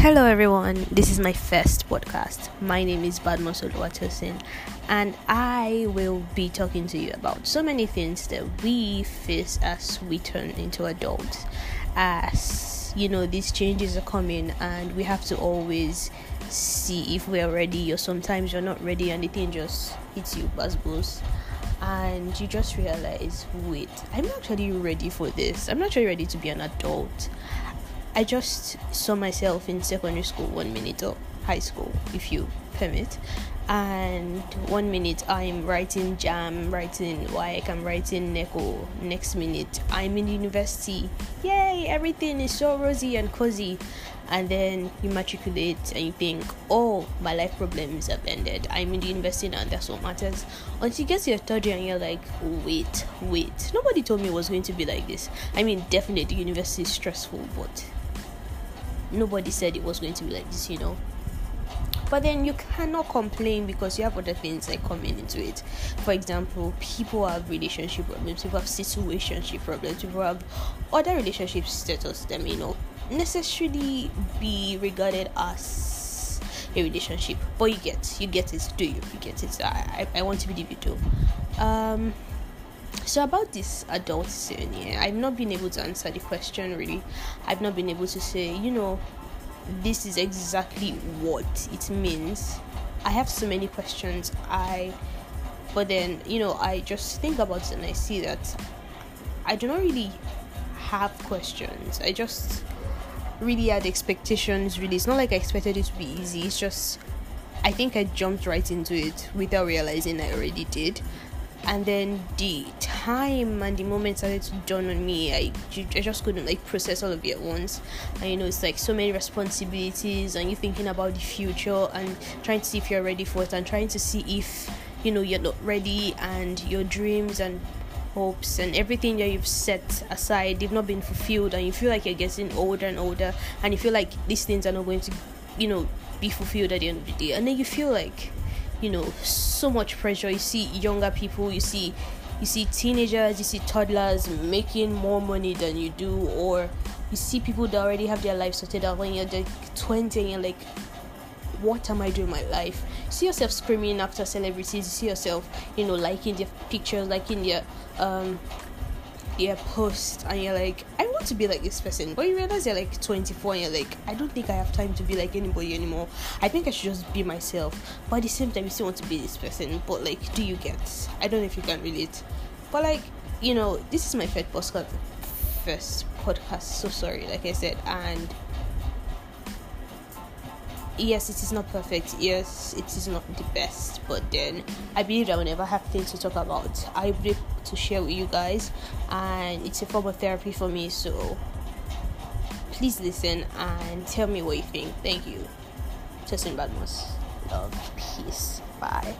Hello, everyone. This is my first podcast. My name is Badmus Oluwatosin, and I will be talking to you about so many things that we face as we turn into adults. As you know, these changes are coming, and we have to always see if we are ready, or sometimes you're not ready, and the thing just hits you, buzz and you just realize, wait, I'm not actually ready for this. I'm not actually ready to be an adult. I just saw myself in secondary school one minute or high school, if you permit. And one minute I'm writing JAMB, writing like I'm writing NECO. Next minute I'm in university. Yay, everything is so rosy and cozy. And then you matriculate and you think, oh, my life problems have ended. I'm in the university now, and that's what matters. Until you get to your third year and you're like, wait, wait. Nobody told me it was going to be like this. I mean, definitely university is stressful, but nobody said it was going to be like this, you know. But then you cannot complain because you have other things like coming into it. For example, people have relationship problems, people have situationship problems, people have other relationship status that may not necessarily be regarded as a relationship. But you get, you get it, do you? You get it. I, I, I want to believe you do. Um, so about this adult sin yeah i've not been able to answer the question really. I've not been able to say you know this is exactly what it means. I have so many questions. I but then you know i just think about it and i see that i do not really have questions. I just really had expectations really. It's not like i expected it to be easy. It's just i think i jumped right into it without realizing i already did and then the time and the moment started to dawn on me I, I just couldn't like process all of it at once. And you know it's like so many responsibilities and you thinking about the future and trying to see if you're ready for it and trying to see if you know you're not ready and your dreams and hopes and everything that you've set aside they've not been fulfilled and you feel like you're getting older and older and you feel like these things are not going to you know be fulfilled at the end of the day. And then you feel like you know so much pressure you see younger people you see you see teenagers you see toddlers making more money than you do or you see people that already have their life sorted out when you're like 20 and you're like what am I doing my life? You see yourself screaming after celebrities, you see yourself, you know, liking their pictures, liking their um their post and you're like, I want to be like this person. But you realize you're like 24 and you're like, I don't think I have time to be like anybody anymore. I think I should just be myself. But at the same time, you still want to be this person. But like, do you get? I don't know if you can relate. But like, you know, this is my first podcast. First podcast. So sorry, like I said, and yes, it is not perfect. Yes, it is not the best. But then I believe that whenever I have things to talk about, I will be able to share with you guys, and it's a form of therapy for me. So please listen and tell me what you think. Thank you. Justin Badmus. Love. Peace. Bye.